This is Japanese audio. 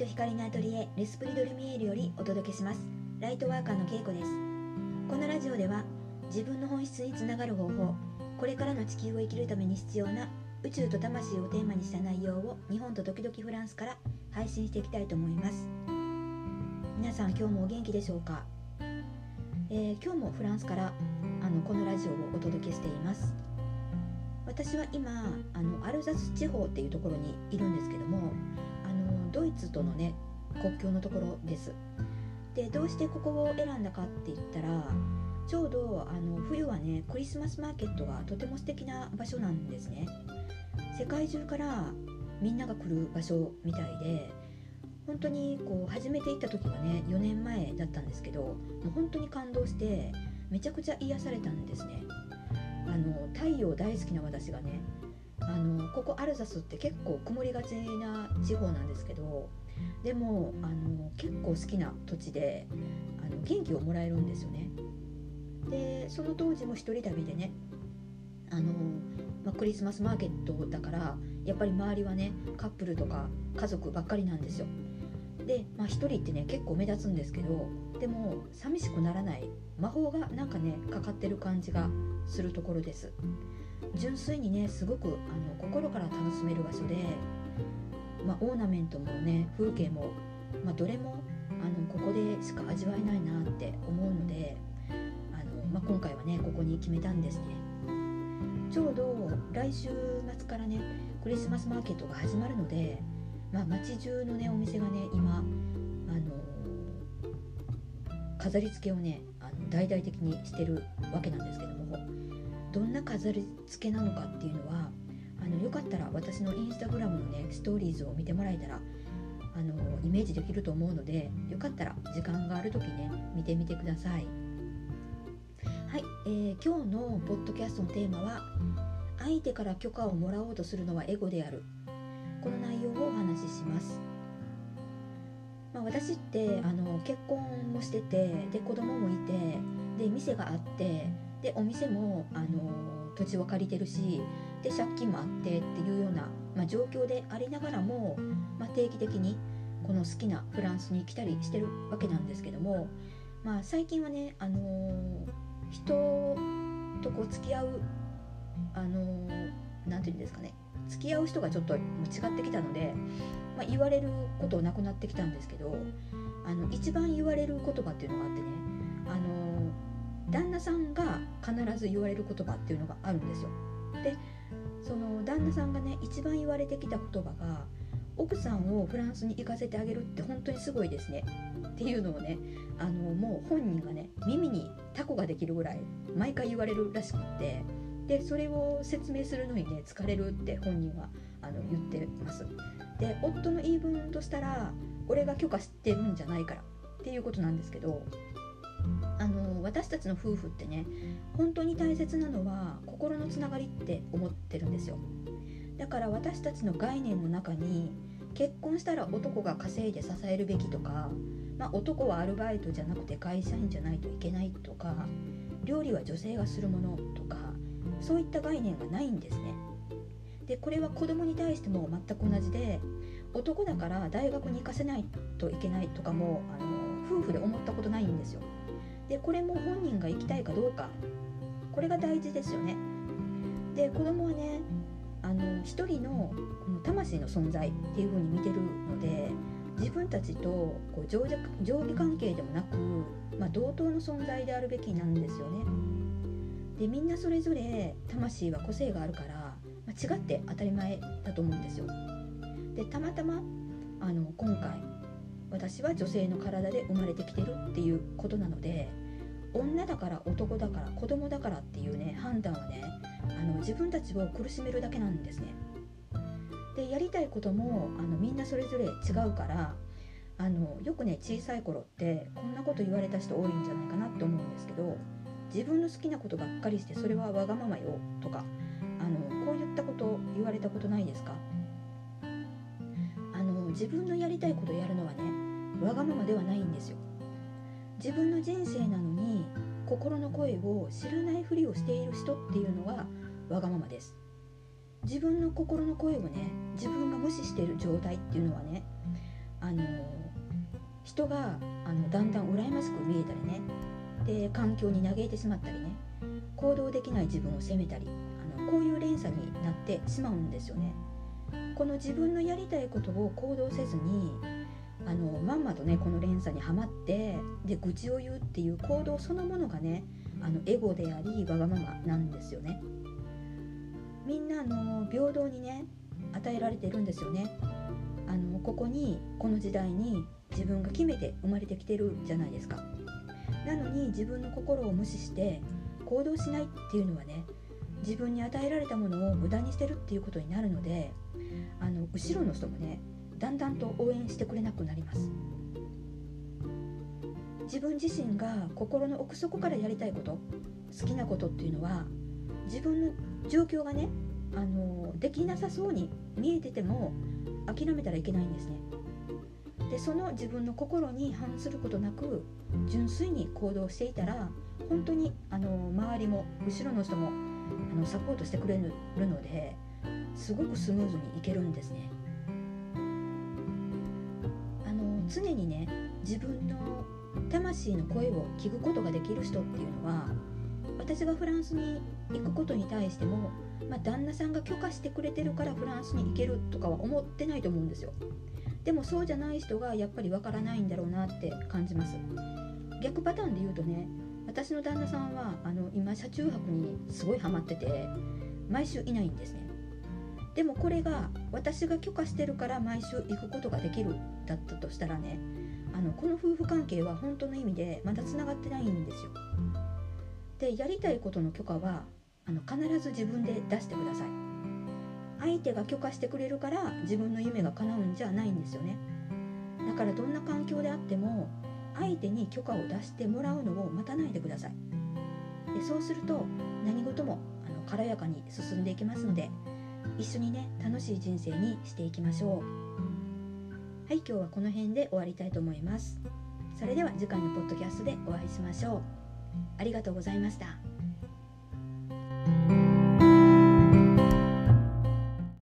と光のアトリエレスプリドルミエールよりお届けします。ライトワーカーのけいこです。このラジオでは自分の本質につながる方法これからの地球を生きるために必要な宇宙と魂をテーマにした内容を日本と時々フランスから配信していきたいと思います。皆さん今日もお元気でしょうか、えー、今日もフランスからあのこのラジオをお届けしています。私は今あのアルザス地方っていうところにいるんですけどもドイツとのね国境のところです。でどうしてここを選んだかって言ったらちょうどあの冬はねクリスマスマーケットがとても素敵な場所なんですね。世界中からみんなが来る場所みたいで本当にこう初めて行った時はね4年前だったんですけどもう本当に感動してめちゃくちゃ癒されたんですね。あの太陽大好きな私がねあのここアルザスって結構曇りがちな地方なんですけどでもあの結構好きな土地であの元気をもらえるんですよね。でその当時も一人旅でねあの、まあ、クリスマスマーケットだからやっぱり周りはねカップルとか家族ばっかりなんですよ。で、まあ、1人ってね結構目立つんですけどでも寂しくならない魔法がなんかねかかってる感じがするところです。純粋にねすごくあの心から楽しめる場所で、まあ、オーナメントもね風景も、まあ、どれもあのここでしか味わえないなって思うのであの、まあ、今回はねここに決めたんですね。ちょうど来週末からねクリスマスマーケットが始まるので、まあ、街中のねお店がね今あの飾り付けをねあの大々的にしてるわけなんですけどどんな飾り付けなのかっていうのはあのよかったら私のインスタグラムのねストーリーズを見てもらえたらあのイメージできると思うのでよかったら時間がある時ね見てみてください。はい、えー、今日のポッドキャストのテーマは相手から許可をもらおうとするのはエゴである。この内容をお話しします。まあ、私ってあの結婚もしててで子供もいてで店があってでお店もあの土地を借りてるしで借金もあってっていうような、まあ、状況でありながらも、まあ、定期的にこの好きなフランスに来たりしてるわけなんですけども、まあ、最近はね、あのー、人とこう付き合う、あのー、ていうんですかね付き合う人がちょっと違ってきたので、まあ、言われることなくなってきたんですけどあの一番言われる言葉っていうのがあってね、あのー旦那さんが必ず言われる言葉っていうのがあるんですよ。でその旦那さんがね一番言われてきた言葉が奥さんをフランスに行かせてあげるって本当にすごいですね。っていうのをねあのもう本人がね耳にタコができるぐらい毎回言われるらしくってでそれを説明するのにね疲れるって本人はあの言ってます。で夫の言い分としたら俺が許可してるんじゃないからっていうことなんですけどあの私たちの夫婦ってね本当に大切なのは心のつながりって思ってるんですよ。だから私たちの概念の中に結婚したら男が稼いで支えるべきとか、まあ、男はアルバイトじゃなくて会社員じゃないといけないとか料理は女性がするものとかそういった概念がないんですね。でこれは子供に対しても全く同じで男だから大学に行かせないといけないとかもあの夫婦で思ったことないんですよ。でこれも本人が行きたいかどうか。これが大事ですよね。で子供はねあの一人のこの魂の存在っていう風に見てるので自分たちとこう上下上下関係でもなく、まあ、同等の存在であるべきなんですよね。でみんなそれぞれ魂は個性があるから、まあ、違って当たり前だと思うんですよ。でたまたまあの今回私は女性の体で生まれてきてるっていうことなので女だから男だから子供だからっていうね判断はねあの自分たちを苦しめるだけなんですね。でやりたいこともあのみんなそれぞれ違うからあのよくね小さい頃ってこんなこと言われた人多いんじゃないかなって思うんですけど自分の好きなことばっかりしてそれはわがままよとかあのこういったこと言われたことないですか？自分のやりたいことやるのはねわがままではないんですよ自分の人生なのに心の声を知らないふりをしている人っていうのがわがままです自分の心の声をね自分が無視している状態っていうのはねあの人があのだんだん羨ましく見えたりねで環境に嘆いてしまったりね行動できない自分を責めたりあのこういう連鎖になってしまうんですよね。この自分のやりたいことを行動せずにあのまんまとねこの連鎖にはまってで愚痴を言うっていう行動そのものがねあのエゴでありわがままなんですよね。みんなの平等にね与えられてるんですよね。あのここにこの時代に自分が決めて生まれてきてるじゃないですか。なのに自分の心を無視して行動しないっていうのはね自分に与えられたものを無駄にしてるっていうことになるのであの後ろの人もねだんだんと応援してくれなくなります。自分自身が心の奥底からやりたいこと好きなことっていうのは自分の状況がねあのできなさそうに見えてても諦めたらいけないんですね。でその自分の心に反することなく純粋に行動していたら本当にあの周りも後ろの人もあのサポートしてくれるのですごくスムーズにいけるんですね。あの常にね自分の魂の声を聞くことができる人っていうのは私がフランスに行くことに対しても、まあ、旦那さんが許可してくれてるからフランスに行けるとかは思ってないと思うんですよ。でもそうじゃない人がやっぱりわからないんだろうなって感じます。逆パターンで言うとね私の旦那さんはあの今車中泊にすごいハマってて毎週いないんですね。でもこれが私が許可してるから毎週行くことができるだったとしたらねあのこの夫婦関係は本当の意味でまだつながってないんですよ。でやりたいことの許可はあの必ず自分で出してください。相手が許可してくれるから自分の夢が叶うんじゃないんですよね。だからどんな環境であっても相手に許可を出してもらうのを待たないでください。でそうすると何事もあの軽やかに進んでいきますので一緒にね楽しい人生にしていきましょう。はい今日はこの辺で終わりたいと思います。それでは次回のポッドキャストでお会いしましょう。ありがとうございました。